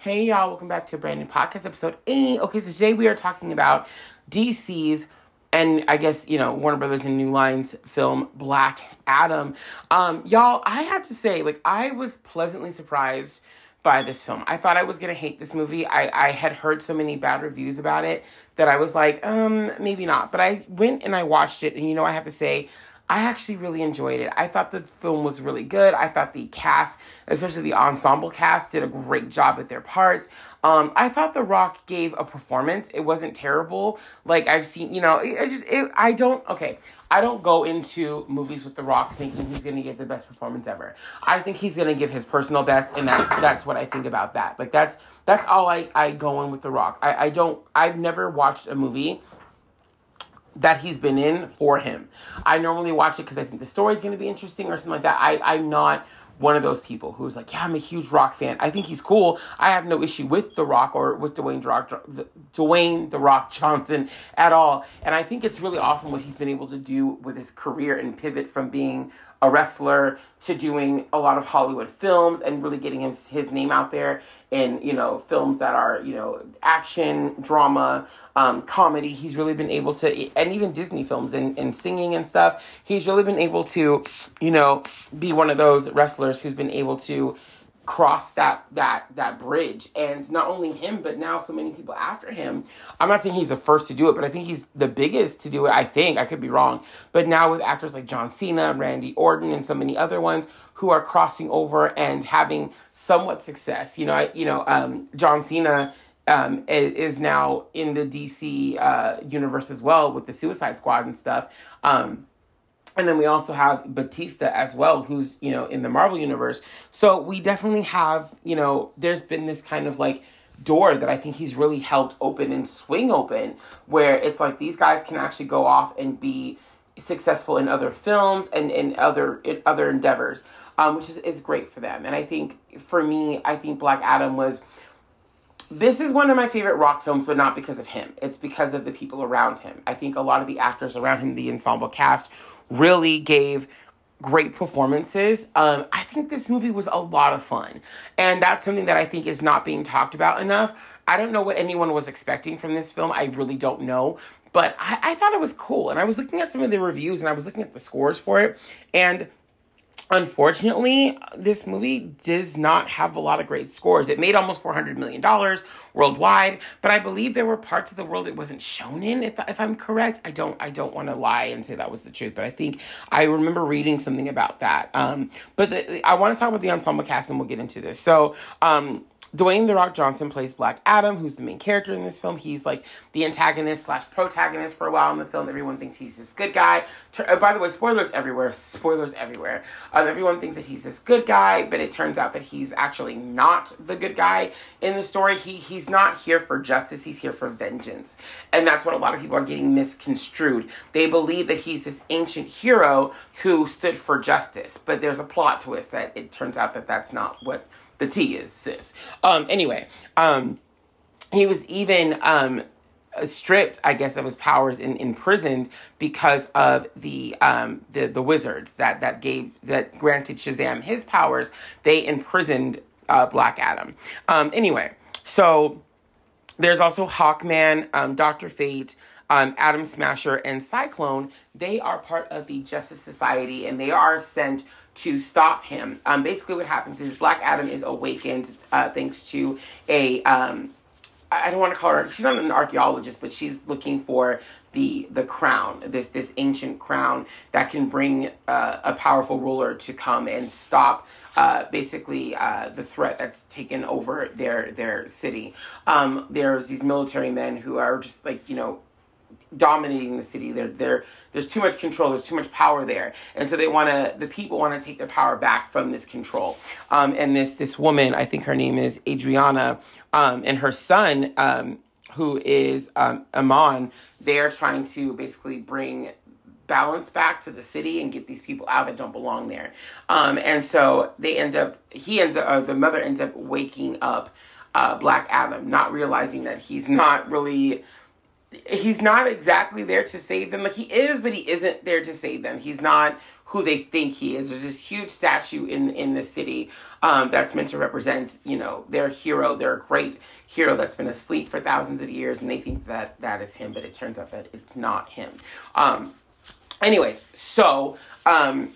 Hey y'all, welcome back to a brand new podcast episode 8. Okay, so today we are talking about DC's and I guess, you know, Warner Brothers and New Line's film Black Adam. Um, y'all, I have to say, like, I was pleasantly surprised by this film. I thought I was gonna hate this movie. I, I had heard so many bad reviews about it that I was like, um, maybe not. But I went and I watched it, and you know, I have to say, I actually really enjoyed it. I thought the film was really good. I thought the cast, especially the ensemble cast, did a great job with their parts. Um, I thought The Rock gave a performance. It wasn't terrible. Like I've seen, you know, I just, it, I don't. Okay, I don't go into movies with The Rock thinking he's going to give the best performance ever. I think he's going to give his personal best, and that's that's what I think about that. Like that's that's all I I go in with The Rock. I I don't. I've never watched a movie that he's been in for him. I normally watch it because I think the story's going to be interesting or something like that. I, I'm not one of those people who's like, yeah, I'm a huge Rock fan. I think he's cool. I have no issue with The Rock or with Dwayne, Rock, Dwayne The Rock Johnson at all. And I think it's really awesome what he's been able to do with his career and pivot from being a wrestler to doing a lot of Hollywood films and really getting his, his name out there in, you know, films that are, you know, action, drama, um, comedy. He's really been able to, and even Disney films and, and singing and stuff. He's really been able to, you know, be one of those wrestlers who's been able to cross that that that bridge. And not only him but now so many people after him. I'm not saying he's the first to do it but i think he's the biggest to do it i think. I could be wrong. But now with actors like john cena randy orton and so many other ones who are crossing over and having somewhat success. You know I, you know um, john cena um, is now in the dc uh, universe as well with the suicide squad and stuff. Um, and then we also have Batista as well, who's, you know, in the Marvel universe. So we definitely have, you know, there's been this kind of like door that I think he's really helped open and swing open where it's like these guys can actually go off and be successful in other films and in other in other endeavors, um, which is, is great for them. And I think for me, I think Black Adam was this is one of my favorite rock films, but not because of him. It's because of the people around him. I think a lot of the actors around him, the ensemble cast, really gave great performances. Um, I think this movie was a lot of fun. And that's something that I think is not being talked about enough. I don't know what anyone was expecting from this film. I really don't know. But I, I thought it was cool. And I was looking at some of the reviews and I was looking at the scores for it. And Unfortunately, this movie does not have a lot of great scores. It made almost $400 million worldwide, but I believe there were parts of the world it wasn't shown in, if, if I'm correct. I don't, I don't want to lie and say that was the truth, but I think I remember reading something about that. Um, but the, I want to talk about the ensemble cast and we'll get into this. So, um, Dwayne The Rock Johnson plays Black Adam, who's the main character in this film. He's like the antagonist slash protagonist for a while in the film. Everyone thinks he's this good guy. Uh, by the way, spoilers everywhere. Spoilers everywhere. Um, everyone thinks that he's this good guy, but it turns out that he's actually not the good guy in the story. He he's not here for justice. He's here for vengeance, and that's what a lot of people are getting misconstrued. They believe that he's this ancient hero who stood for justice, but there's a plot twist that it turns out that that's not what the T is, sis. Um, anyway, um, he was even um, stripped, I guess, of his powers and imprisoned because of the um, the the wizards that that gave that granted Shazam his powers. They imprisoned uh, Black Adam. Um, anyway, so there's also Hawkman, um, Doctor Fate. Um, Atom Smasher and Cyclone, they are part of the Justice Society and they are sent to stop him. Um, basically, what happens is Black Adam is awakened uh, thanks to a. Um, I don't want to call her. She's not an archaeologist, but she's looking for the the crown, this this ancient crown that can bring uh, a powerful ruler to come and stop uh, basically uh, the threat that's taken over their their city. Um, there's these military men who are just like you know dominating the city. There, there, there's too much control. There's too much power there, and so they want to. The people want to take their power back from this control. Um, and this this woman, I think her name is Adriana, um, and her son, um, who is um, Amon. They are trying to basically bring balance back to the city and get these people out that don't belong there. Um, and so they end up. He ends up. Uh, the mother ends up waking up uh, Black Adam, not realizing that he's not really he's not exactly there to save them. Like he is, but he isn't there to save them. He's not who they think he is. There's this huge statue in in the city um, that's meant to represent, you know, their hero, their great hero that's been asleep for thousands of years, and they think that that is him, but it turns out that it's not him. Um, anyways, so um,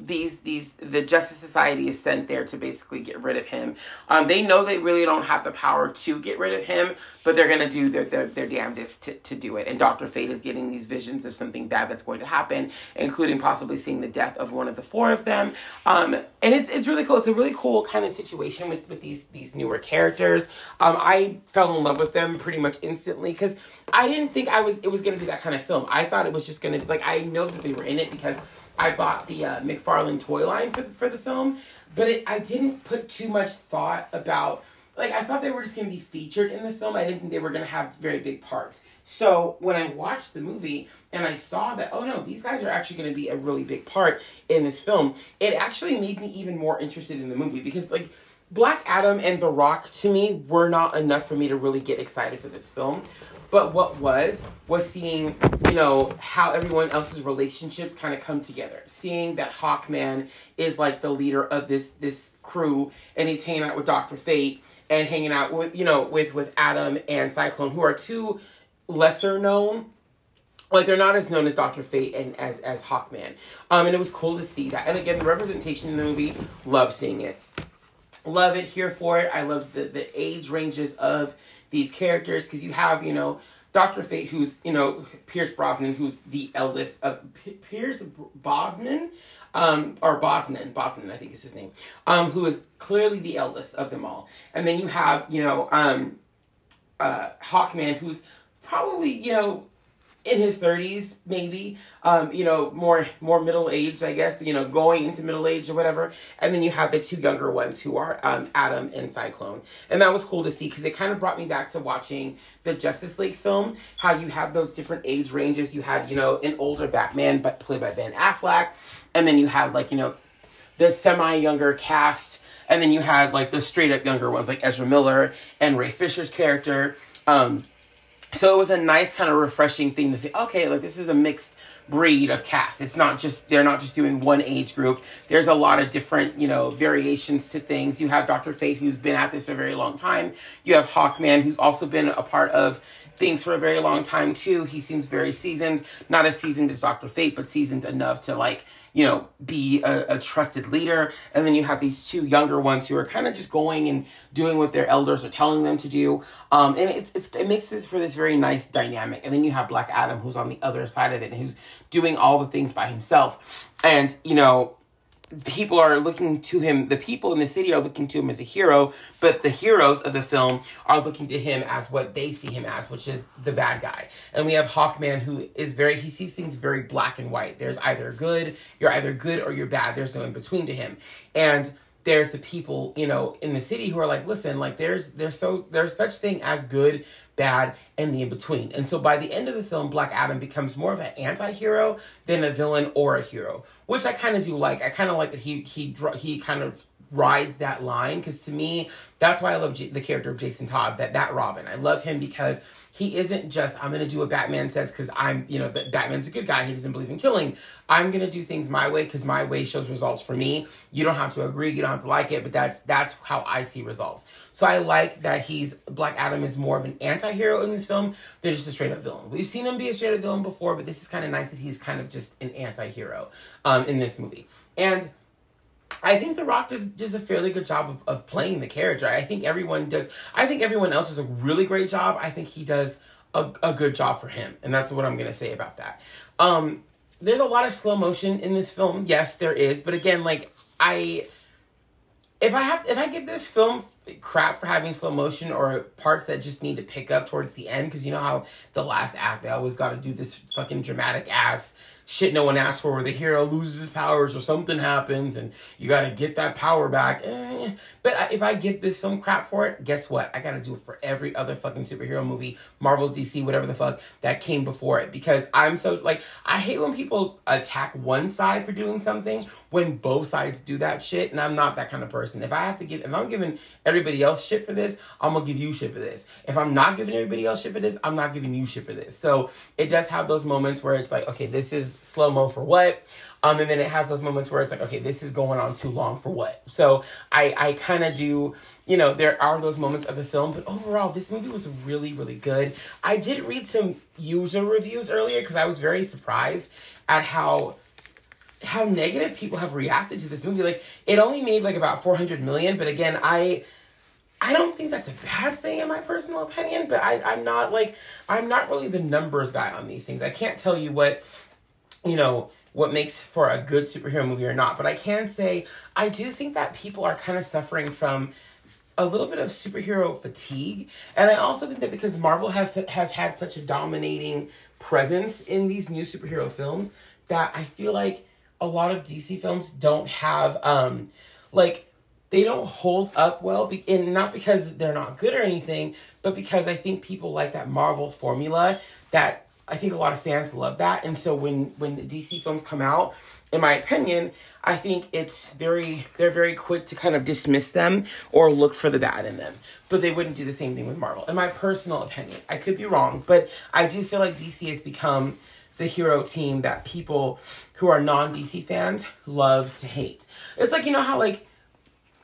these these the Justice Society is sent there to basically get rid of him. Um, they know they really don't have the power to get rid of him, but they're gonna do their their, their damnedest to, to do it. And Doctor Fate is getting these visions of something bad that's going to happen, including possibly seeing the death of one of the four of them. Um, and it's it's really cool. It's a really cool kind of situation with with these these newer characters. Um, I fell in love with them pretty much instantly because I didn't think I was it was gonna be that kind of film. I thought it was just gonna be like I know that they were in it because I bought the uh, McFarlane toy line for, for the film, but it, I didn't put too much thought about. Like I thought they were just going to be featured in the film. I didn't think they were going to have very big parts. So when I watched the movie and I saw that, oh no, these guys are actually going to be a really big part in this film, it actually made me even more interested in the movie because like Black Adam and The Rock to me were not enough for me to really get excited for this film. But what was was seeing, you know, how everyone else's relationships kind of come together. Seeing that Hawkman is like the leader of this this crew and he's hanging out with Doctor Fate and hanging out with, you know, with with Atom and Cyclone who are two lesser known like they're not as known as Doctor Fate and as as Hawkman. Um, and it was cool to see that. And again, the representation in the movie, love seeing it. Love it, here for it. I love the the age ranges of these characters because you have, you know, Dr. Fate, who's, you know, Pierce Brosnan, who's the eldest of P- Pierce Bosman, um, or Bosnan, Bosnan, I think is his name, um, who is clearly the eldest of them all. And then you have, you know, um, uh, Hawkman, who's probably, you know, in his 30s maybe um, you know more more middle aged i guess you know going into middle age or whatever. And then you have the two younger ones who are um, atom and cyclone. And that was cool to see because it kind of brought me back to watching the justice league film how you have those different age ranges. You had you know an older batman but played by ben affleck. And then you had like you know the semi younger cast. And then you had like the straight up younger ones like ezra miller and ray fisher's character. Um, so it was a nice kind of refreshing thing to say, okay, like this is a mixed breed of cast. It's not just they're not just doing one age group. There's a lot of different, you know, variations to things. You have Dr. Fate who's been at this a very long time. You have Hawkman who's also been a part of things for a very long time too. He seems very seasoned, not as seasoned as Dr. Fate, but seasoned enough to like you know, be a, a trusted leader. And then you have these two younger ones who are kind of just going and doing what their elders are telling them to do. Um, and it's, it's, it makes this for this very nice dynamic. And then you have Black Adam who's on the other side of it and who's doing all the things by himself. And, you know, people are looking to him, the people in the city are looking to him as a hero, but the heroes of the film are looking to him as what they see him as, which is the bad guy. And we have Hawkman who is very, he sees things very black and white. There's either good, you're either good or you're bad. There's no in between to him. And there's the people, you know, in the city who are like, listen, like there's there's so there's such thing as good, bad, and the in between. And so by the end of the film, Black Adam becomes more of an anti-hero than a villain or a hero, which I kind of do like. I kind of like that he he he kind of rides that line because to me that's why I love J- the character of Jason Todd that that Robin. I love him because he isn't just I'm gonna do what Batman says because I'm you know Batman's a good guy. He doesn't believe in killing. I'm gonna do things my way because my way shows results for me. You don't have to agree. You don't have to like it, but that's that's how I see results. So I like that he's Black Adam is more of an anti-hero in this film than just a straight up villain. We've seen him be a straight up villain before, but this is kind of nice that he's kind of just an anti-hero um, in this movie. And I think The Rock does does a fairly good job of, of playing the character. I think everyone does. I think everyone else does a really great job. I think he does a, a good job for him, and that's what I'm gonna say about that. Um, there's a lot of slow motion in this film. Yes, there is, but again, like I, if I have, if I give this film crap for having slow motion or parts that just need to pick up towards the end, because you know how the last act they always got to do this fucking dramatic ass shit no one asked for where the hero loses his powers or something happens and you gotta get that power back. Eh. But if I give this film crap for it, guess what? I gotta do it for every other fucking superhero movie, Marvel, DC, whatever the fuck, that came before it. Because I'm so, like, I hate when people attack one side for doing something when both sides do that shit, and I'm not that kind of person. If I have to give, if I'm giving everybody else shit for this, I'm gonna give you shit for this. If I'm not giving everybody else shit for this, I'm not giving you shit for this. So it does have those moments where it's like, okay, this is slow mo for what? Um, and then it has those moments where it's like, okay, this is going on too long for what? So I, I kind of do, you know, there are those moments of the film, but overall, this movie was really, really good. I did read some user reviews earlier because I was very surprised at how how negative people have reacted to this movie. Like it only made like about 400 million, but again, I I don't think that's a bad thing in my personal opinion, but I I'm not like I'm not really the numbers guy on these things. I can't tell you what you know what makes for a good superhero movie or not, but I can say I do think that people are kind of suffering from a little bit of superhero fatigue, and I also think that because Marvel has has had such a dominating presence in these new superhero films that I feel like a lot of DC films don't have um like they don't hold up well be- and not because they're not good or anything but because I think people like that Marvel formula that I think a lot of fans love that. And so when when DC films come out in my opinion I think it's very they're very quick to kind of dismiss them or look for the bad in them. But they wouldn't do the same thing with Marvel in my personal opinion. I could be wrong but I do feel like DC has become the hero team that people who are non DC fans love to hate. It's like, you know how, like,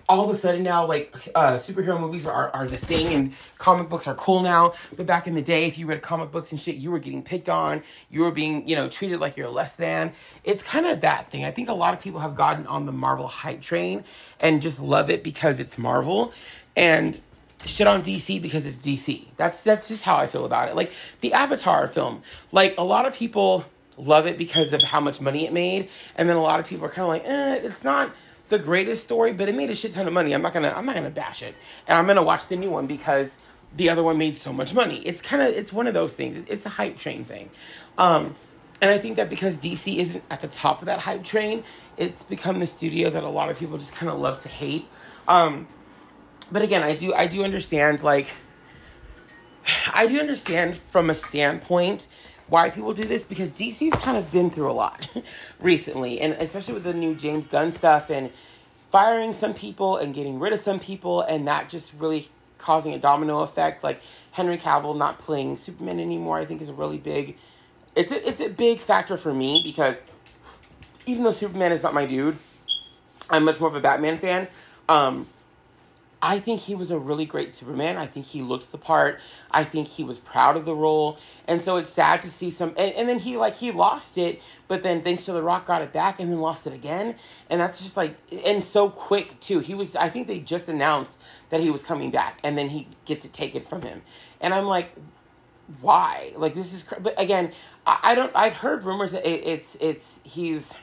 all of a sudden now, like, uh, superhero movies are, are the thing and comic books are cool now. But back in the day, if you read comic books and shit, you were getting picked on. You were being, you know, treated like you're less than. It's kind of that thing. I think a lot of people have gotten on the Marvel hype train and just love it because it's Marvel. And shit on DC because it's DC. That's that's just how I feel about it. Like the Avatar film, like a lot of people love it because of how much money it made, and then a lot of people are kind of like, eh, it's not the greatest story, but it made a shit ton of money. I'm not gonna I'm not gonna bash it, and I'm gonna watch the new one because the other one made so much money. It's kind of it's one of those things. It's a hype train thing. Um, and I think that because DC isn't at the top of that hype train, it's become the studio that a lot of people just kind of love to hate. Um, but again, I do I do understand like I do understand from a standpoint why people do this because DC's kind of been through a lot recently, and especially with the new James Gunn stuff and firing some people and getting rid of some people, and that just really causing a domino effect. Like Henry Cavill not playing Superman anymore, I think is a really big. It's a, it's a big factor for me because even though Superman is not my dude, I'm much more of a Batman fan. Um, I think he was a really great Superman. I think he looked the part. I think he was proud of the role. And so it's sad to see some and, and, then he like he lost it, but then thanks to The Rock got it back and then lost it again. And that's just like and so quick too. He was I think they just announced that he was coming back and then he gets to take it taken from him. And I'm like why? Like this is but again, I, I don't I've heard rumors that it, it's it's he's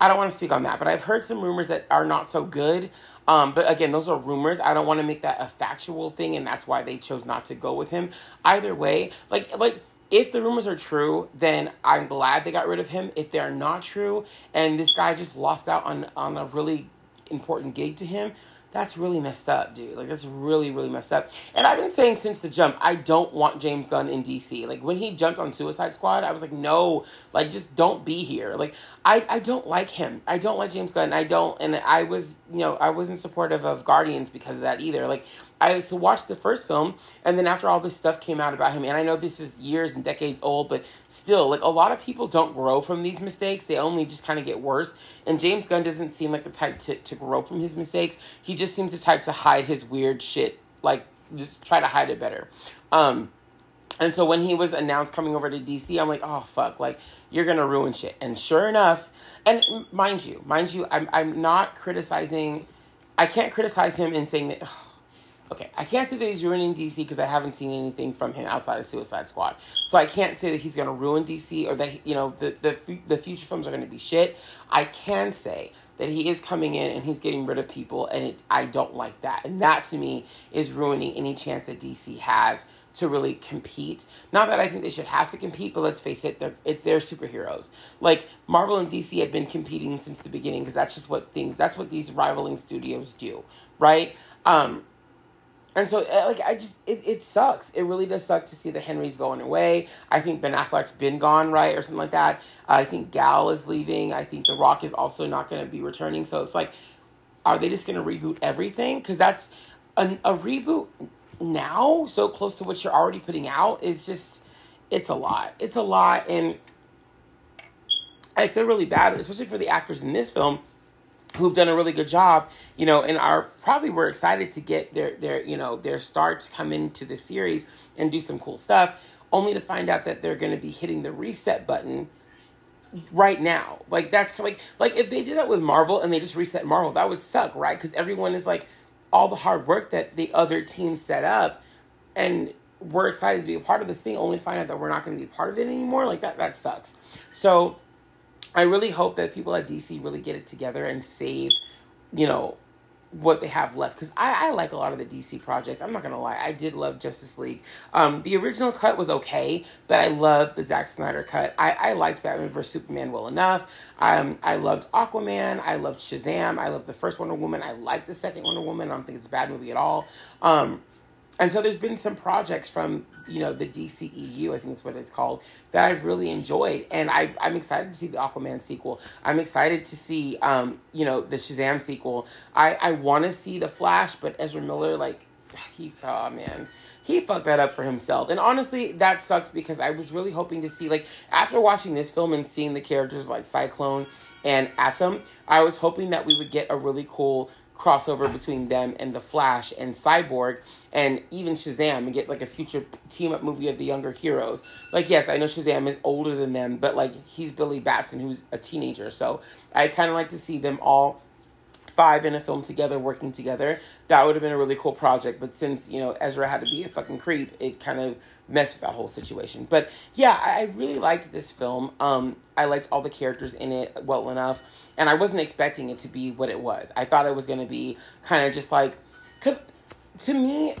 I don't want to speak on that, but I've heard some rumors that are not so good um, but again, those are rumors. I don't want to make that a factual thing, and that's why they chose not to go with him. Either way, like like if the rumors are true, then I'm glad they got rid of him. If they're not true, and this guy just lost out on on a really important gig to him, that's really messed up, dude. Like that's really, really messed up. And I've been saying since the jump, I don't want James Gunn in DC. Like when he jumped on Suicide Squad, I was like, no, like just don't be here. Like I, I don't like him. I don't like James Gunn. I don't, and I was, you know, I wasn't supportive of Guardians because of that either. Like I used to watch the first film, and then after all this stuff came out about him, and I know this is years and decades old, but still, like a lot of people don't grow from these mistakes. They only just kind of get worse. And James Gunn doesn't seem like the type to, to grow from his mistakes. He just seems the type to hide his weird shit, like just try to hide it better. Um, and so when he was announced coming over to DC, I'm like, oh fuck, like you're gonna ruin shit. And sure enough, and mind you, mind you, I'm I'm not criticizing. I can't criticize him in saying that. Okay, I can't say that he's ruining DC because I haven't seen anything from him outside of Suicide Squad. So I can't say that he's going to ruin DC or that you know the the the future films are going to be shit. I can say that he is coming in and he's getting rid of people, and it, I don't like that. And that to me is ruining any chance that DC has to really compete. Not that I think they should have to compete, but let's face it, they're it, they're superheroes. Like Marvel and DC have been competing since the beginning because that's just what things that's what these rivaling studios do, right? Um, and so, uh, like, I just, it, it sucks. It really does suck to see the Henrys going away. I think Ben Affleck's been gone, right? Or something like that. I think Gal is leaving. I think The Rock is also not going to be returning. So it's like, are they just going to reboot everything? Because that's, a, a reboot now, so close to what you're already putting out, is just it's a lot. It's a lot, and I feel really bad, especially for the actors in this film who've done a really good job, you know, and are probably were excited to get their their you know their start to come into the series and do some cool stuff, only to find out that they're going to be hitting the reset button right now. Like that's like like if they did that with Marvel and they just reset Marvel, that would suck, right? Because everyone is like all the hard work that the other team set up, and we're excited to be a part of this thing, only to find out that we're not going to be part of it anymore. Like that that sucks. So I really hope that people at DC really get it together and save, you know, what they have left because I, I like a lot of the DC projects. I'm not gonna lie, I did love Justice League. Um, the original cut was okay, but I loved the Zack Snyder cut. I, I liked Batman vs Superman well enough. Um, I loved Aquaman. I loved Shazam. I loved the first Wonder Woman. I liked the second Wonder Woman. I don't think it's a bad movie at all. Um, and so there's been some projects from you know the DCEU, I think that's what it's called, that I've really enjoyed, and I I'm excited to see the Aquaman sequel. I'm excited to see um you know the Shazam sequel. I I want to see the Flash, but Ezra Miller like he oh man he fucked that up for himself. And honestly, that sucks because I was really hoping to see like after watching this film and seeing the characters like Cyclone and Atom, I was hoping that we would get a really cool crossover between them and the Flash and Cyborg and even Shazam and get like a future team up movie of the younger heroes. Like yes, I know Shazam is older than them, but like he's Billy Batson who's a teenager. So I kind of like to see them all five in a film together, working together. That would have been a really cool project. But since, you know, Ezra had to be a fucking creep, it kind of messed with that whole situation. But yeah, I really liked this film. Um, I liked all the characters in it well enough. And I wasn't expecting it to be what it was. I thought it was going to be kind of just like, because to me,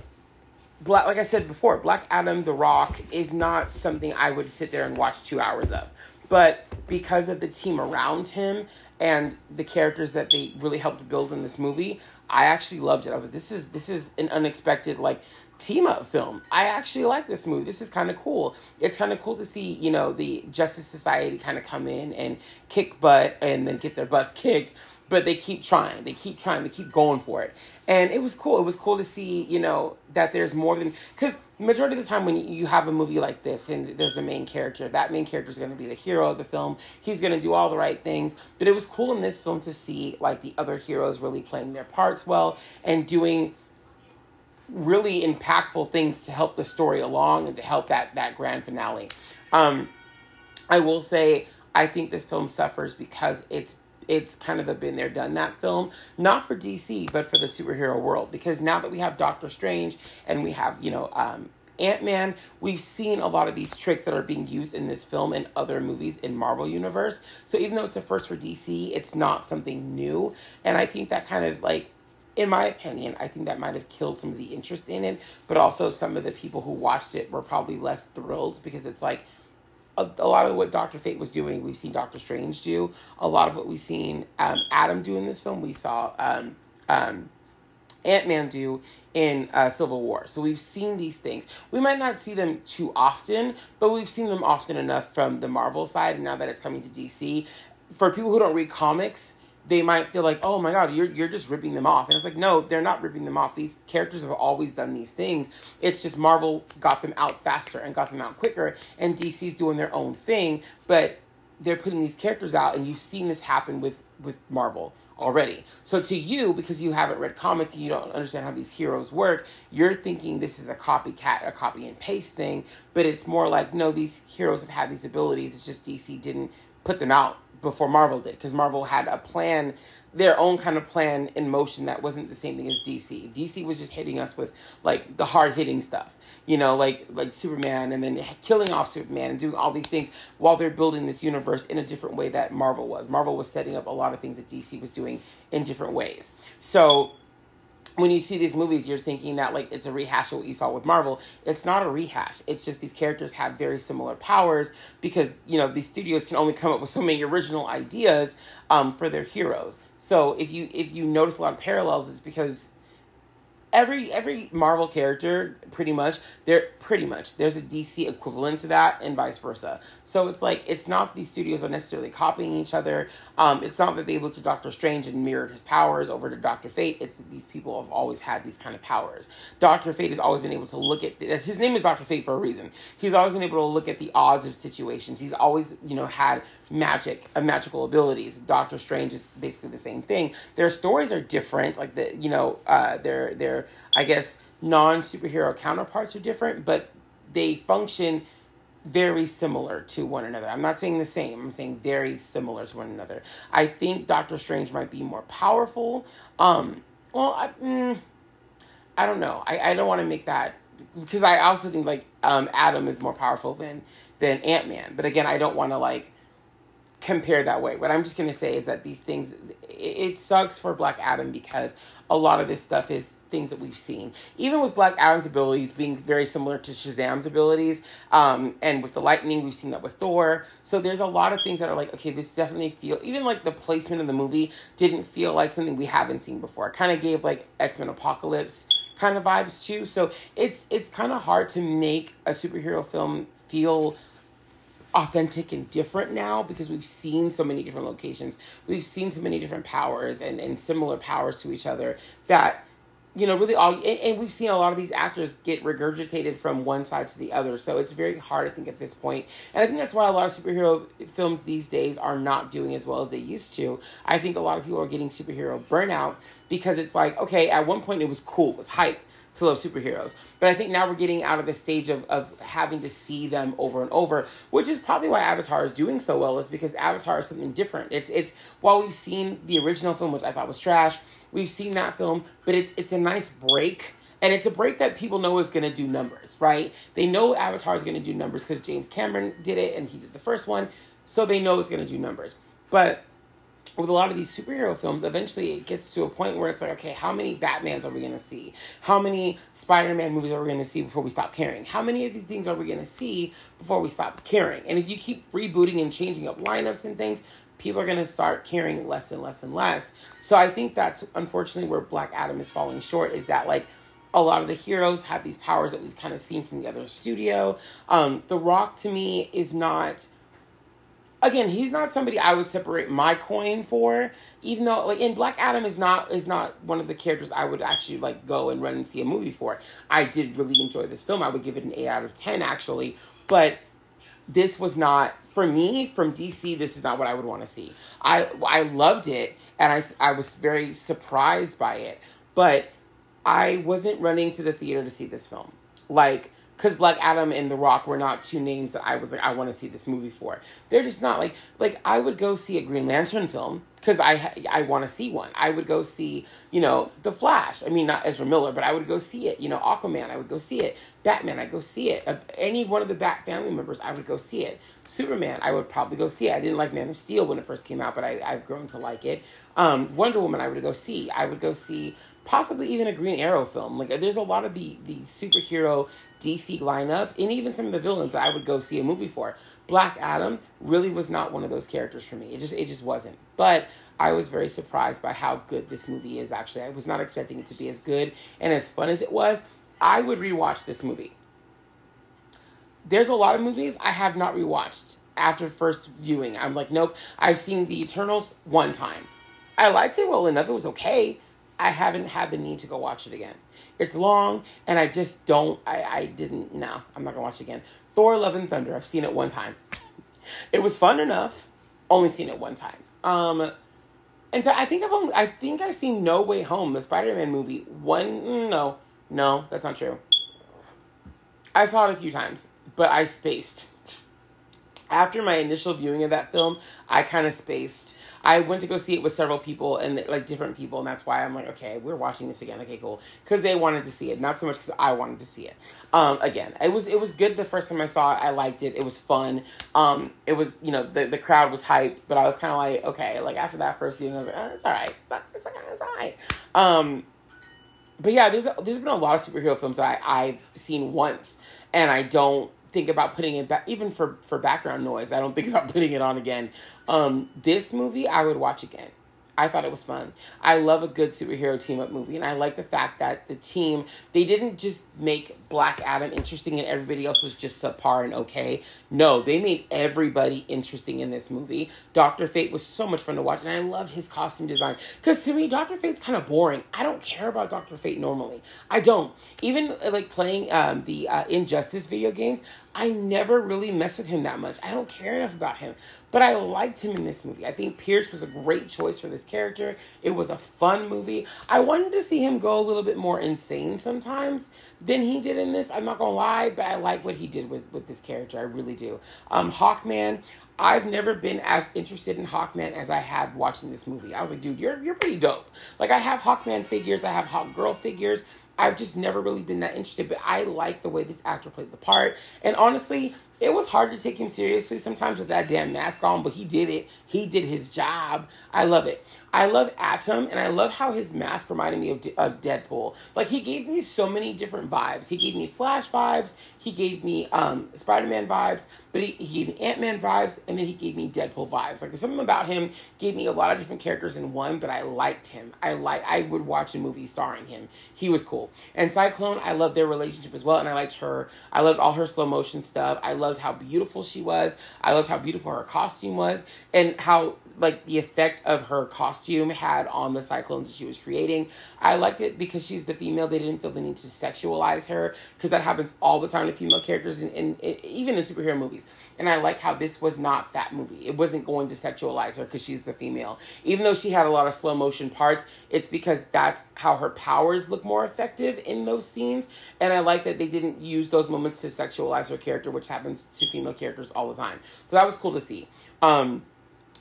Black, like I said before, Black Adam, The Rock is not something I would sit there and watch two hours of. But because of the team around him and the characters that they really helped build in this movie, I actually loved it. I was like, this is this is an unexpected like team up film. I actually like this movie. This is kind of cool. It's kind of cool to see, you know, the Justice Society kind of come in and kick butt and then get their butts kicked but they keep trying. They keep trying. They keep going for it. And it was cool. It was cool to see, you know, that there's more than because majority of the time when you have a movie like this and there's a main character, that main character is going to be the hero of the film. He's going to do all the right things. But it was cool in this film to see like the other heroes really playing their parts well and doing really impactful things to help the story along and to help that that grand finale. Um, I will say I think this film suffers because it's it's kind of a been there, done that film, not for DC, but for the superhero world. Because now that we have Doctor Strange and we have, you know, um, Ant Man, we've seen a lot of these tricks that are being used in this film and other movies in Marvel Universe. So even though it's a first for DC, it's not something new. And I think that kind of like in my opinion, I think that might have killed some of the interest in it, but also some of the people who watched it were probably less thrilled because it's like, a, a, lot of what Doctor Fate was doing, we've seen Doctor Strange do. A lot of what we've seen um, Atom do in this film, we saw um, um, Ant Man do in uh, Civil War. So we've seen these things. We might not see them too often, but we've seen them often enough from the Marvel side. And now that it's coming to DC, for people who don't read comics, they might feel like, oh my god, you're you're just ripping them off. And it's like, no, they're not ripping them off. These characters have always done these things. It's just Marvel got them out faster and got them out quicker, and DC's doing their own thing, but they're putting these characters out, and you've seen this happen with with Marvel already. So to you, because you haven't read comic, you don't understand how these heroes work. You're thinking this is a copycat, a copy and paste thing, but it's more like no, these heroes have had these abilities. It's just DC didn't put them out before Marvel did because Marvel had a plan, their own kind of plan in motion that wasn't the same thing as DC. DC was just hitting us with like the hard hitting stuff, you know, like like Superman and then killing off Superman and doing all these things while they're building this universe in a different way that Marvel was. Marvel was setting up a lot of things that DC was doing in different ways. So when you see these movies, you're thinking that like it's a rehash of what you saw with Marvel. It's not a rehash. It's just these characters have very similar powers because you know these studios can only come up with so many original ideas um, for their heroes. So if you if you notice a lot of parallels, it's because every every Marvel character pretty much they're pretty much there's a DC equivalent to that and vice versa. So it's like it's not these studios are necessarily copying each other. Um, it's not that they looked at Doctor Strange and mirrored his powers over to Doctor Fate. It's these people have always had these kind of powers. Doctor Fate has always been able to look at his name is Doctor Fate for a reason. He's always been able to look at the odds of situations. He's always you know had magic uh, magical abilities. Doctor Strange is basically the same thing. Their stories are different. Like the you know uh, they're I guess non superhero counterparts are different, but they function very similar to one another. I'm not saying the same. I'm saying very similar to one another. I think Doctor Strange might be more powerful. Um, well, I, mm, I don't know. I, I don't want to make that because I also think like um, Atom is more powerful than than Ant Man. But again, I don't want to like compare that way. What I'm just gonna say is that these things, it, it sucks for Black Adam because a lot of this stuff is things that we've seen. Even with Black Adam's abilities being very similar to Shazam's abilities, um, and with the lightning, we've seen that with Thor. So there's a lot of things that are like, okay, this definitely feel. Even like the placement of the movie didn't feel like something we haven't seen before. It kind of gave like X Men Apocalypse kind of vibes too. So it's it's kind of hard to make a superhero film feel authentic and different now because we've seen so many different locations. We've seen so many different powers and, and similar powers to each other that you know, really all, and, and, we've seen a lot of these actors get regurgitated from one side to the other. So it's very hard, I think, at this point. And I think that's why a lot of superhero films these days are not doing as well as they used to. I think a lot of people are getting superhero burnout because it's like, okay, at one point it was cool, it was hype to love superheroes. But I think now we're getting out of the stage of, of having to see them over and over, which is probably why Avatar is doing so well, is because Avatar is something different. It's it's while we've seen the original film, which I thought was trash, we've seen that film, but it's it's a nice break. And it's a break that people know is going to do numbers, right? They know Avatar is going to do numbers because James Cameron did it and he did the first one. So they know it's going to do numbers. But with a lot of these superhero films, eventually it gets to a point where it's like, okay, how many Batmans are we going to see? How many Spider Man movies are we going to see before we stop caring? How many of these things are we going to see before we stop caring? And if you keep rebooting and changing up lineups and things, people are going to start caring less and less and less. So I think that's unfortunately where Black Adam is falling short is that, like, a lot of the heroes have these powers that we've kind of seen from the other studio. Um, the Rock to me is not again, he's not somebody I would separate my coin for. Even though, like, in Black Adam is not is not one of the characters I would actually like go and run and see a movie for. I did really enjoy this film. I would give it an eight out of ten actually, but this was not for me from DC. This is not what I would want to see. I I loved it and I I was very surprised by it, but I wasn't running to the theater to see this film. Like because Black Adam and The Rock were not two names that I was like I want to see this movie for. They're just not like like I would go see a Green Lantern film because I I want to see one. I would go see you know The Flash. I mean not Ezra Miller, but I would go see it. You know Aquaman. I would go see it. Batman. I go see it. Any one of the Bat family members, I would go see it. Superman. I would probably go see it. I didn't like Man of Steel when it first came out, but I I've grown to like it. Um, Wonder Woman. I would go see. I would go see possibly even a Green Arrow film. Like there's a lot of the the superhero DC lineup and even some of the villains that I would go see a movie for. Black Adam really was not one of those characters for me. It just it just wasn't. But I was very surprised by how good this movie is actually. I was not expecting it to be as good and as fun as it was. I would rewatch this movie. There's a lot of movies I have not rewatched after first viewing. I'm like, nope. I've seen The Eternals one time. I liked it well enough. It was okay I haven't had the need to go watch it again. It's long, and I just don't. I, I didn't. No, I'm not gonna watch it again. Thor: Love and Thunder. I've seen it one time. It was fun enough. Only seen it one time. Um, and I think I've only. I think I've seen No Way Home, the Spider-Man movie. One. No, no, that's not true. I saw it a few times, but I spaced. After my initial viewing of that film, I kind of spaced I went to go see it with several people and like different people, and that's why I'm like, okay, we're watching this again. Okay, cool, because they wanted to see it, not so much because I wanted to see it. Um, again, it was it was good the first time I saw it. I liked it. It was fun. Um, it was you know the the crowd was hyped, but I was kind of like, okay, like after that first viewing, I was like, oh, it's all right, it's, it's, it's all right. Um, but yeah, there's there's been a lot of superhero films that I, I've seen once, and I don't think about putting it back even for for background noise i don't think about putting it on again. Um this movie i would watch again I thought it was fun. I love a good superhero team up movie, and I like the fact that the team they didn't just make Black Adam interesting and everybody else was just subpar and okay. No, they made everybody interesting in this movie. Doctor Fate was so much fun to watch, and I love his costume design because to me, Doctor Fate's kind of boring. I don't care about Doctor Fate normally. I don't even like playing um, the uh, Injustice video games. I never really mess with him that much. I don't care enough about him. But I liked him in this movie. I think Pierce was a great choice for this character. It was a fun movie. I wanted to see him go a little bit more insane sometimes than he did in this. I'm not gonna lie, but I like what he did with, with this character. I really do. Um, Hawkman, I've never been as interested in Hawkman as I have watching this movie. I was like, dude, you're you're pretty dope. Like I have Hawkman figures, I have Hawk Girl figures. I've just never really been that interested, but I like the way this actor played the part. And honestly, it was hard to take him seriously sometimes with that damn mask on, but he did it. He did his job. I love it. I love Atom, and I love how his mask reminded me of, of Deadpool. Like he gave me so many different vibes. He gave me Flash vibes. He gave me um, Spider Man vibes, but he, he gave me Ant Man vibes, and then he gave me Deadpool vibes. Like something about him gave me a lot of different characters in one, but I liked him. I like. I would watch a movie starring him. He was cool. And Cyclone, I loved their relationship as well, and I liked her. I loved all her slow motion stuff. I loved how beautiful she was. I loved how beautiful her costume was, and how like the effect of her costume had on the cyclones that she was creating. I liked it because she's the female. They didn't feel the need to sexualize her because that happens all the time to female characters, and in, in, even in superhero movies. And I like how this was not that movie. It wasn't going to sexualize her because she's the female. Even though she had a lot of slow motion parts, it's because that's how her powers look more effective in those scenes. And I like that they didn't use those moments to sexualize her character, which happens to female characters all the time. So that was cool to see. Um,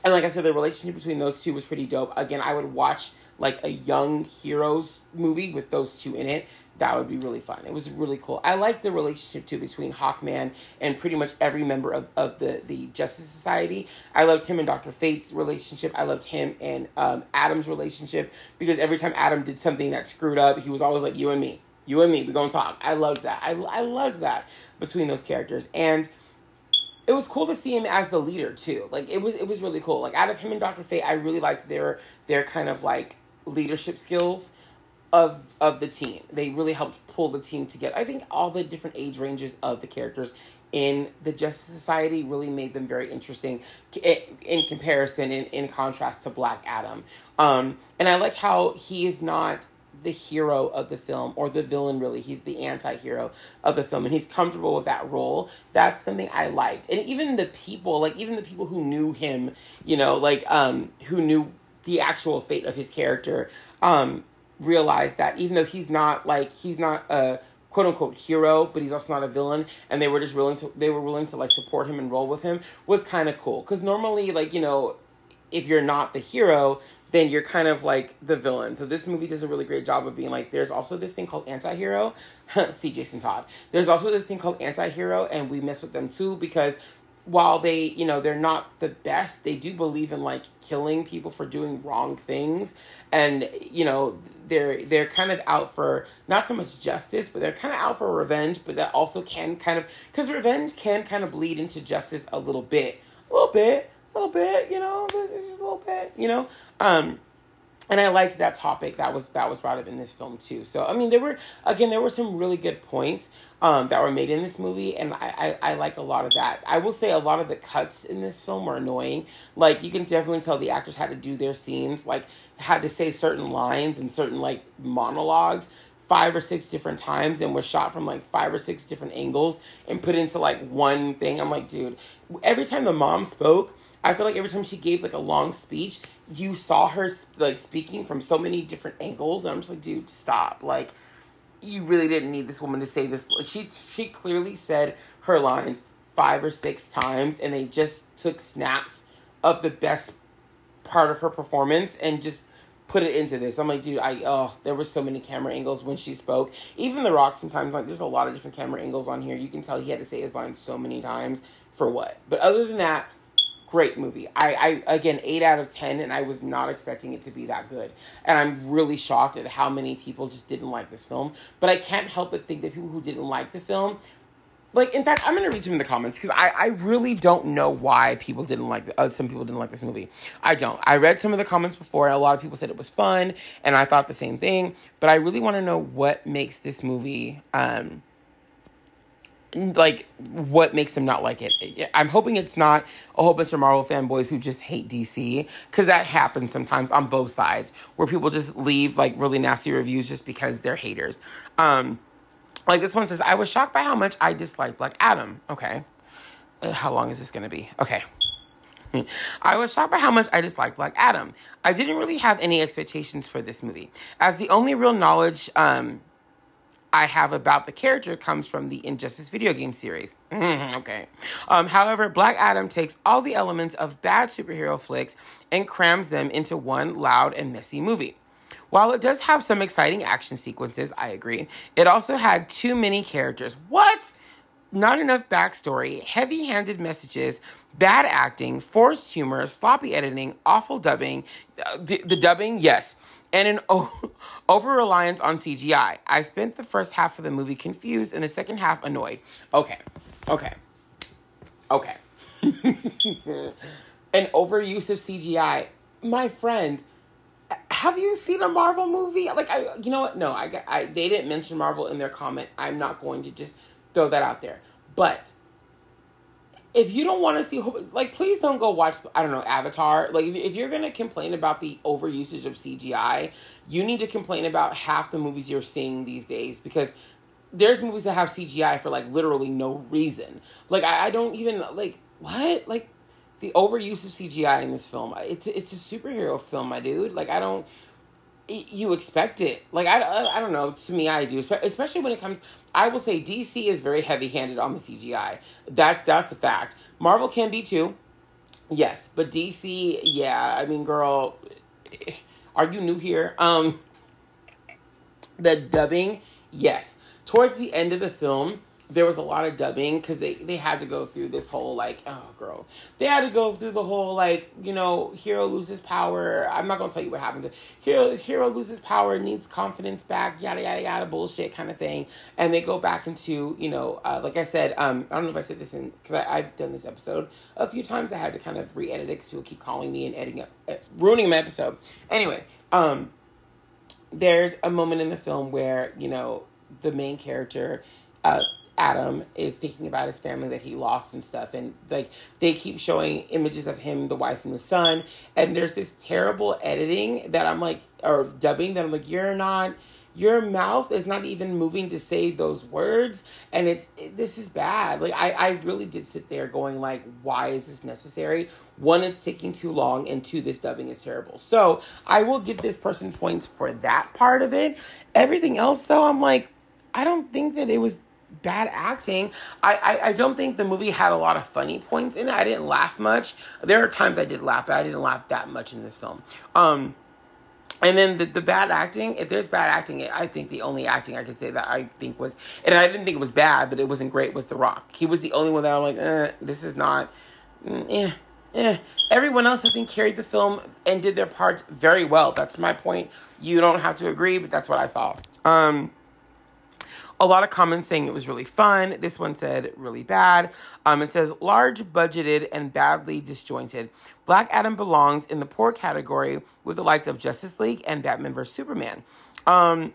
and like I said, the relationship between those two was pretty dope. Again, I would watch like a young heroes movie with those two in it. That would be really fun. It was really cool. I like the relationship too between Hawkman and pretty much every member of, of the, the Justice Society. I loved him and Dr. Fate's relationship. I loved him and um, Atom's relationship because every time Atom did something that screwed up, he was always like, You and me. You and me, we're gonna talk. I loved that. I, I loved that between those characters. And it was cool to see him as the leader too. Like it was it was really cool. Like out of him and Dr. Fate, I really liked their their kind of like leadership skills of of the team. They really helped pull the team together. I think all the different age ranges of the characters in the Justice Society really made them very interesting in comparison in, in contrast to Black Adam. Um, and I like how he is not the hero of the film or the villain really. He's the anti-hero of the film and he's comfortable with that role. That's something i liked. And even the people like even the people who knew him you know like um who knew the actual fate of his character um realized that even though he's not like he's not a quote unquote hero, but he's also not a villain, and they were just willing to they were willing to like support him and roll with him was kind of cool. Because normally, like you know, if you're not the hero, then you're kind of like the villain. So this movie does a really great job of being like, there's also this thing called anti-hero. See Jason Todd. There's also this thing called anti-hero, and we mess with them too because while they, you know, they're not the best, they do believe in like killing people for doing wrong things. And, you know, they're they're kind of out for not so much justice, but they're kind of out for revenge, but that also can kind of because revenge can kind of bleed into justice a little bit. A little bit a little bit, you know, it's just a little bit, you know. Um, and I liked that topic that was that was brought up in this film too. So I mean, there were again there were some really good points um, that were made in this movie, and I, I I like a lot of that. I will say a lot of the cuts in this film were annoying. Like you can definitely tell the actors had to do their scenes, like had to say certain lines and certain like monologues five or six different times and was shot from like five or six different angles and put into like one thing. I'm like, dude, every time the mom spoke I feel like every time she gave like a long speech, you saw her like speaking from so many different angles, and I'm just like, dude, stop! Like, you really didn't need this woman to say this. She she clearly said her lines five or six times, and they just took snaps of the best part of her performance and just put it into this. I'm like, dude, I oh, there were so many camera angles when she spoke. Even The Rock sometimes like there's a lot of different camera angles on here. You can tell he had to say his lines so many times for what. But other than that, great movie. I, I again eight out of ten, and I was not expecting it to be that good. And I'm really shocked at how many people just didn't like this film. But I can't help but think that people who didn't like the film like in fact i'm gonna read some of the comments because I, I really don't know why people didn't like uh, some people didn't like this movie i don't i read some of the comments before a lot of people said it was fun and i thought the same thing but i really want to know what makes this movie um like what makes them not like it i'm hoping it's not a whole bunch of marvel fanboys who just hate dc because that happens sometimes on both sides where people just leave like really nasty reviews just because they're haters um like this one says, I was shocked by how much I disliked Black Adam. Okay. Uh, how long is this to be? Okay. I was shocked by how much I disliked Black Adam. I didn't really have any expectations for this movie, as the only real knowledge um, I have about the character comes from the Injustice video game series. okay. Um, however, Black Adam takes all the elements of bad superhero flicks and crams them into one loud and messy movie. While it does have some exciting action sequences, I agree, it also had too many characters. What? Not enough backstory, heavy handed messages, bad acting, forced humor, sloppy editing, awful dubbing. Uh, the, the, dubbing, yes. And an o- over reliance on CGI. I spent the first half of the movie confused and the second half annoyed. Okay, okay, okay. an overuse of CGI. My friend, have you seen a Marvel movie? Like, I, you know what? No, I, I, they didn't mention Marvel in their comment. I'm not going to just throw that out there. But if you don't want to see, like, please don't go watch. I don't know Avatar. Like, if, you're gonna complain about the overusage of CGI, you need to complain about half the movies you're seeing these days because there's movies that have CGI for like literally no reason. Like, I, I don't even like what like the overuse of CGI in this film. It's it's a superhero film, my dude. Like I don't you expect it. Like I, I don't know. To me, I do. Especially when it comes. I will say DC is very heavy handed on the CGI. That's that's a fact. Marvel can be too. Yes, but DC, yeah. I mean, girl, are you new here? Um, the dubbing, yes. Towards the end of the film, there was a lot of dubbing because they, they had to go through this whole like oh girl. They had to go through the whole like you know hero loses power. I'm not gonna tell you what happens hero hero loses power needs confidence back yada yada yada bullshit kind of thing. And they go back into you know uh, like i said um i don't know if i said this in because i've done this episode a few times. I had to kind of re-edit it because people keep calling me and editing up uh, ruining my episode. Anyway um there's a moment in the film where you know the main character uh Adam is thinking about his family that he lost and stuff. And like they keep showing images of him, the wife, and the son. And there's this terrible editing that I'm like, or dubbing that I'm like, you're not, your mouth is not even moving to say those words. And it's, it, this is bad. Like I, I really did sit there going like, why is this necessary? One, it's taking too long. And two, this dubbing is terrible. So I will give this person points for that part of it. Everything else though, I'm like, I don't think that it was bad acting. I, I, I, don't think the movie had a lot of funny points in it. I didn't laugh much. There are times I did laugh, but I didn't laugh that much in this film. Um, and then the, the bad acting, if there's bad acting, I think the only acting I could say that I think was, and I didn't think it was bad, but it wasn't great, was The Rock. He was the only one that I'm like, eh, this is not, mm, eh, eh. Everyone else, I think, carried the film and did their parts very well. That's my point. You don't have to agree, but that's what I saw. Um, a lot of comments saying it was really fun. This one said really bad. Um, it says large budgeted and badly disjointed. Black Adam belongs in the poor category with the likes of Justice League and Batman vs Superman. Um,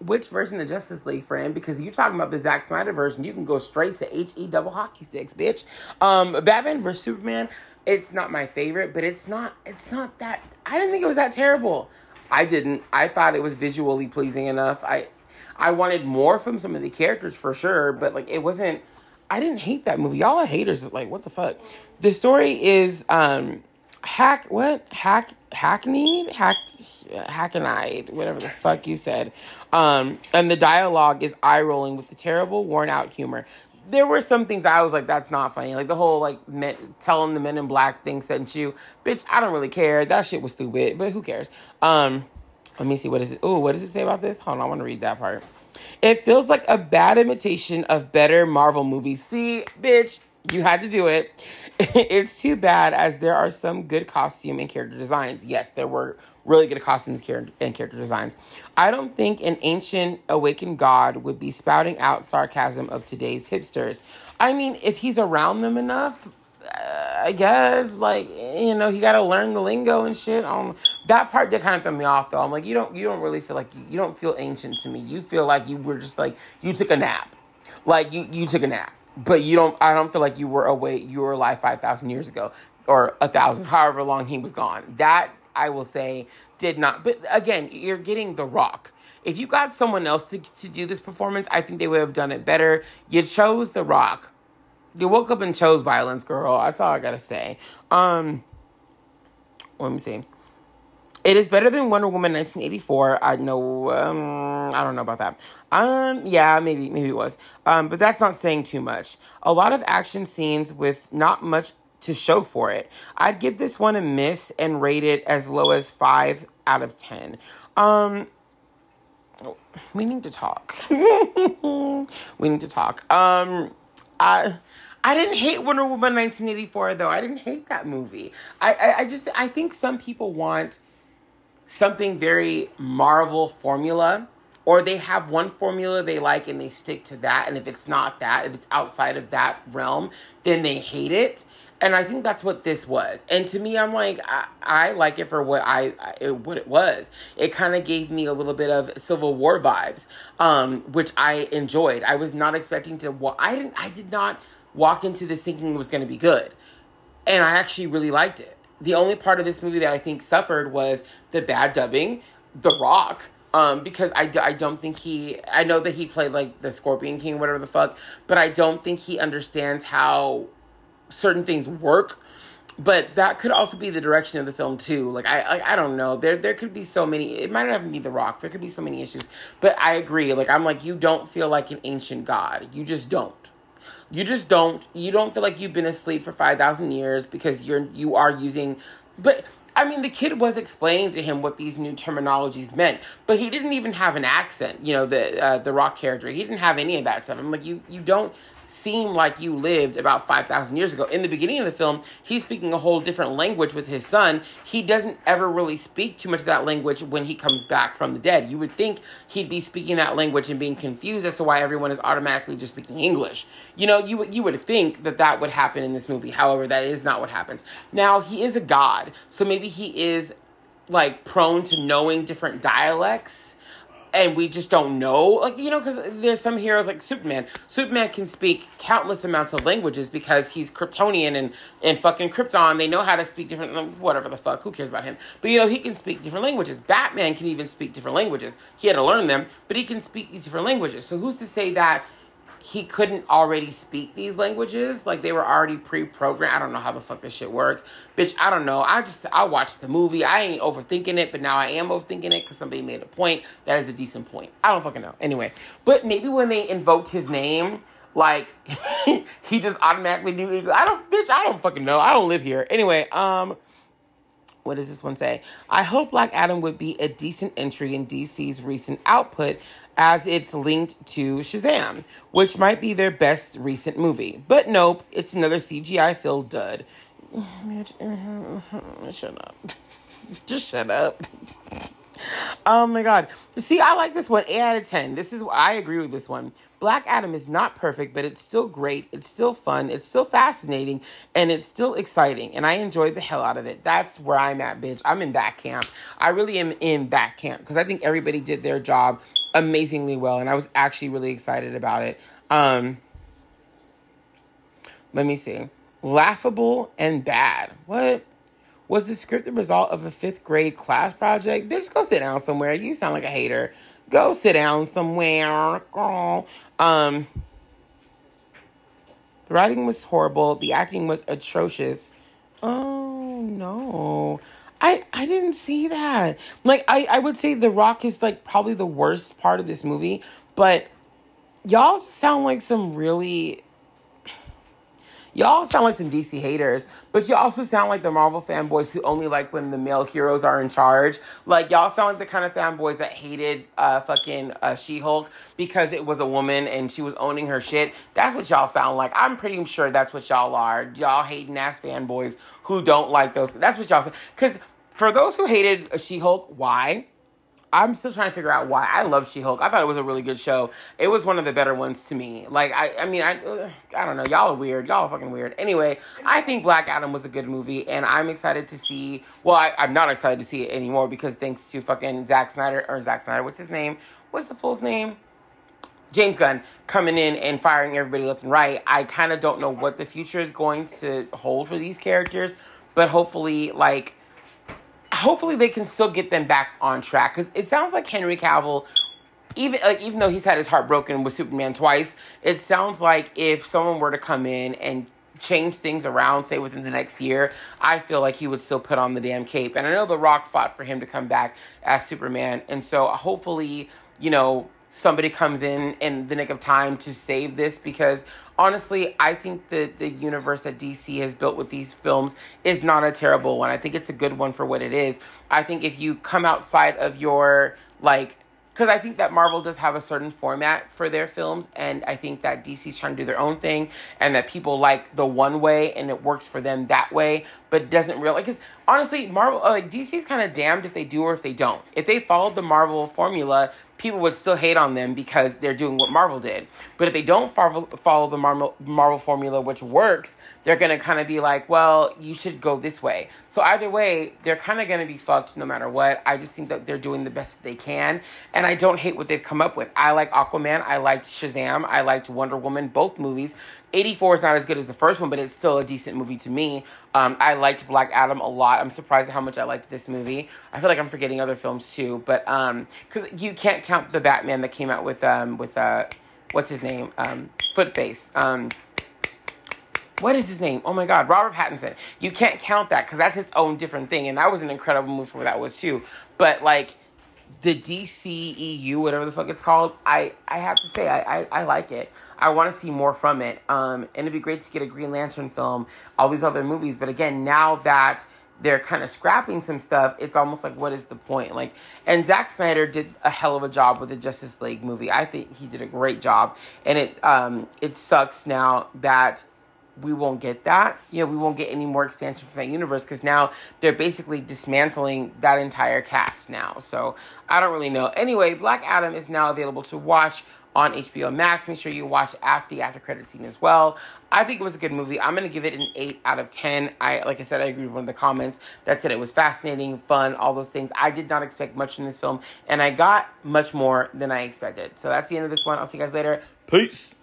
which version of Justice League, friend? Because you're talking about the Zack Snyder version, you can go straight to H E double hockey sticks, bitch. Um, Batman vs Superman. It's not my favorite, but it's not. It's not that. I didn't think it was that terrible. I didn't. I thought it was visually pleasing enough. I I wanted more from some of the characters for sure, but like it wasn't. I didn't hate that movie. Y'all are haters. Like what the fuck? The story is um hack what hack hackneyed hack hackneyed whatever the fuck you said. Um and the dialogue is eye rolling with the terrible worn out humor. There were some things I was like, that's not funny. Like the whole like men, telling the men in black thing sent you, bitch. I don't really care. That shit was stupid, but who cares? Um, let me see. What is it? Oh, what does it say about this? Hold on. I want to read that part. It feels like a bad imitation of better Marvel movies. See, bitch, you had to do it. it's too bad as there are some good costume and character designs. Yes, there were really good costumes and character designs. I don't think an ancient awakened god would be spouting out sarcasm of today's hipsters. I mean, if he's around them enough, uh, I guess like you know he got to learn the lingo and shit. Um, that part did kind of throw me off though. I'm like you don't you don't really feel like you, don't feel ancient to me. You feel like you were just like you took a nap, like you you took a nap, but you don't. I don't feel like you were away. You were alive five thousand years ago or a thousand, however long he was gone. That I will say did not. But again, you're getting the Rock. If you got someone else to, to do this performance, I think they would have done it better. You chose The Rock you woke up and chose violence, girl. That's all I gotta say. Um, let me see. It is better than Wonder Woman 1984. I know. Um, I don't know about that. Um, yeah, maybe, maybe it was. Um, but that's not saying too much. A lot of action scenes with not much to show for it. I'd give this one a miss and rate it as low as five out of ten. Um, we need to talk. we need to talk. Um, I I didn't hate Wonder Woman 1984 though. I didn't hate that movie. I, I, I just I think some people want something very Marvel formula or they have one formula they like and they stick to that and if it's not that if it's outside of that realm then they hate it and i think that's what this was and to me i'm like i, I like it for what i it, what it was it kind of gave me a little bit of civil war vibes um which i enjoyed i was not expecting to well i didn't i did not walk into this thinking it was going to be good. And I actually really liked it. The only part of this movie that I think suffered was the bad dubbing, The Rock, um, because I, I don't think he, I know that he played like the Scorpion King, whatever the fuck, but I don't think he understands how certain things work. But that could also be the direction of the film too. Like I, I, I don't know. There, there could be so many. It might not even be The Rock. There could be so many issues. But I agree. Like I'm like, you don't feel like an ancient god. You just don't. You just don't. You don't feel like you've been asleep for five thousand years because you're you are using. But I mean, the kid was explaining to him what these new terminologies meant, but he didn't even have an accent. You know, the uh, the rock character, he didn't have any of that stuff. I'm like, you you don't seem like you lived about 5,000 years ago. In the beginning of the film, he's speaking a whole different language with his son. He doesn't ever really speak too much of that language when he comes back from the dead. You would think he'd be speaking that language and being confused as to why everyone is automatically just speaking English. You know, you, you would think that that would happen in this movie. However, that is not what happens. Now, he is a god, so maybe he is like prone to knowing different dialects and we just don't know. Like, you know, because there's some heroes like Superman. Superman can speak countless amounts of languages because he's Kryptonian and, and fucking Krypton. They know how to speak different, whatever the fuck, who cares about him? But, you know, he can speak different languages. Batman can even speak different languages. He had to learn them, but he can speak these different languages. So who's to say that he couldn't already speak these languages. Like they were already pre-programmed. I don't know how the fuck this shit works. Bitch, I don't know. I just I watched the movie. I ain't overthinking it, but now I am overthinking it because somebody made a point. That is a decent point. I don't fucking know. Anyway. But maybe when they invoked his name, like he just automatically knew I don't bitch, I don't fucking know. I don't live here. Anyway, um what does this one say? I hope Black Adam would be a decent entry in DC's recent output as it's linked to Shazam, which might be their best recent movie. But nope, it's another CGI filled dud. Shut up. Just shut up. Oh my god. See, I like this one. 8 out of 10. This is I agree with this one. Black Adam is not perfect, but it's still great. It's still fun. It's still fascinating. And it's still exciting. And I enjoyed the hell out of it. That's where I'm at, bitch. I'm in that camp. I really am in that camp. Because I think everybody did their job amazingly well, and I was actually really excited about it. Um, let me see. Laughable and bad. What? Was the script the result of a fifth grade class project? Bitch, go sit down somewhere. You sound like a hater. Go sit down somewhere, girl. Um, the writing was horrible. The acting was atrocious. Oh no. I I didn't see that. Like I I would say The Rock is like probably the worst part of this movie, but y'all sound like some really Y'all sound like some DC haters, but you also sound like the Marvel fanboys who only like when the male heroes are in charge. Like y'all sound like the kind of fanboys that hated uh fucking uh, She-Hulk because it was a woman and she was owning her shit. That's what y'all sound like. I'm pretty sure that's what y'all are. Y'all hating ass fanboys who don't like those. That's what y'all say. Cause for those who hated She Hulk, why? I'm still trying to figure out why. I love She Hulk. I thought it was a really good show. It was one of the better ones to me. Like I, I mean, I, I don't know. Y'all are weird. Y'all are fucking weird. Anyway, I think Black Adam was a good movie, and I'm excited to see. Well, I, I'm not excited to see it anymore because thanks to fucking Zack Snyder or Zack Snyder, what's his name? What's the full's name? James Gunn coming in and firing everybody left and right. I kind of don't know what the future is going to hold for these characters, but hopefully, like hopefully they can still get them back on track because it sounds like Henry Cavill even like even though he's had his heart broken with Superman twice, it sounds like if someone were to come in and change things around, say within the next year, I feel like he would still put on the damn cape. And I know The Rock fought for him to come back as Superman, and so hopefully, you know, somebody comes in in the nick of time to save this because honestly, I think that the universe that DC has built with these films is not a terrible one. I think it's a good one for what it is. I think if you come outside of your like because I think that Marvel does have a certain format for their films, and I think that DC's trying to do their own thing, and that people like the one way, and it works for them that way, but doesn't really. Because honestly, Marvel, like DC's kind of damned if they do or if they don't. If they followed the Marvel formula, people would still hate on them because they're doing what Marvel did. But if they don't follow, follow the Marvel, Marvel formula, which works, they're going to kind of be like, well, you should go this way. So either way, they're kind of going to be fucked no matter what. I just think that they're doing the best they can. And I don't hate what they've come up with. I like Aquaman. I liked Shazam. I liked Wonder Woman, both movies. 84 is not as good as the first one, but it's still a decent movie to me. Um, I liked Black Adam a lot. I'm surprised at how much I liked this movie. I feel like I'm forgetting other films too, but because um, you can't count the Batman that came out with um, with uh, what's his name, um, Footface. What is his name? Oh my God, Robert Pattinson. You can't count that because that's its own different thing, and that was an incredible movie for that was too. But like the DCEU, whatever the fuck it's called, I, I have to say, I, I, I like it. I want to see more from it. Um, and it'd be great to get a Green Lantern film, all these other movies. But again, now that they're kind of scrapping some stuff, it's almost like, what is the point? Like, and Zack Snyder did a hell of a job with the Justice League movie. I think he did a great job. And it, um, it sucks now that we won't get that. You know, we won't get any more expansion from that universe because now they're basically dismantling that entire cast now. So I don't really know. Anyway, Black Adam is now available to watch on HBO Max. Make sure you watch after the after credit scene as well. I think it was a good movie. I'm gonna give it an eight out of ten. I like I said, I agree with one of the comments that said it was fascinating, fun, all those things. I did not expect much in this film, and I got much more than I expected. So that's the end of this one. I'll see you guys later. Peace.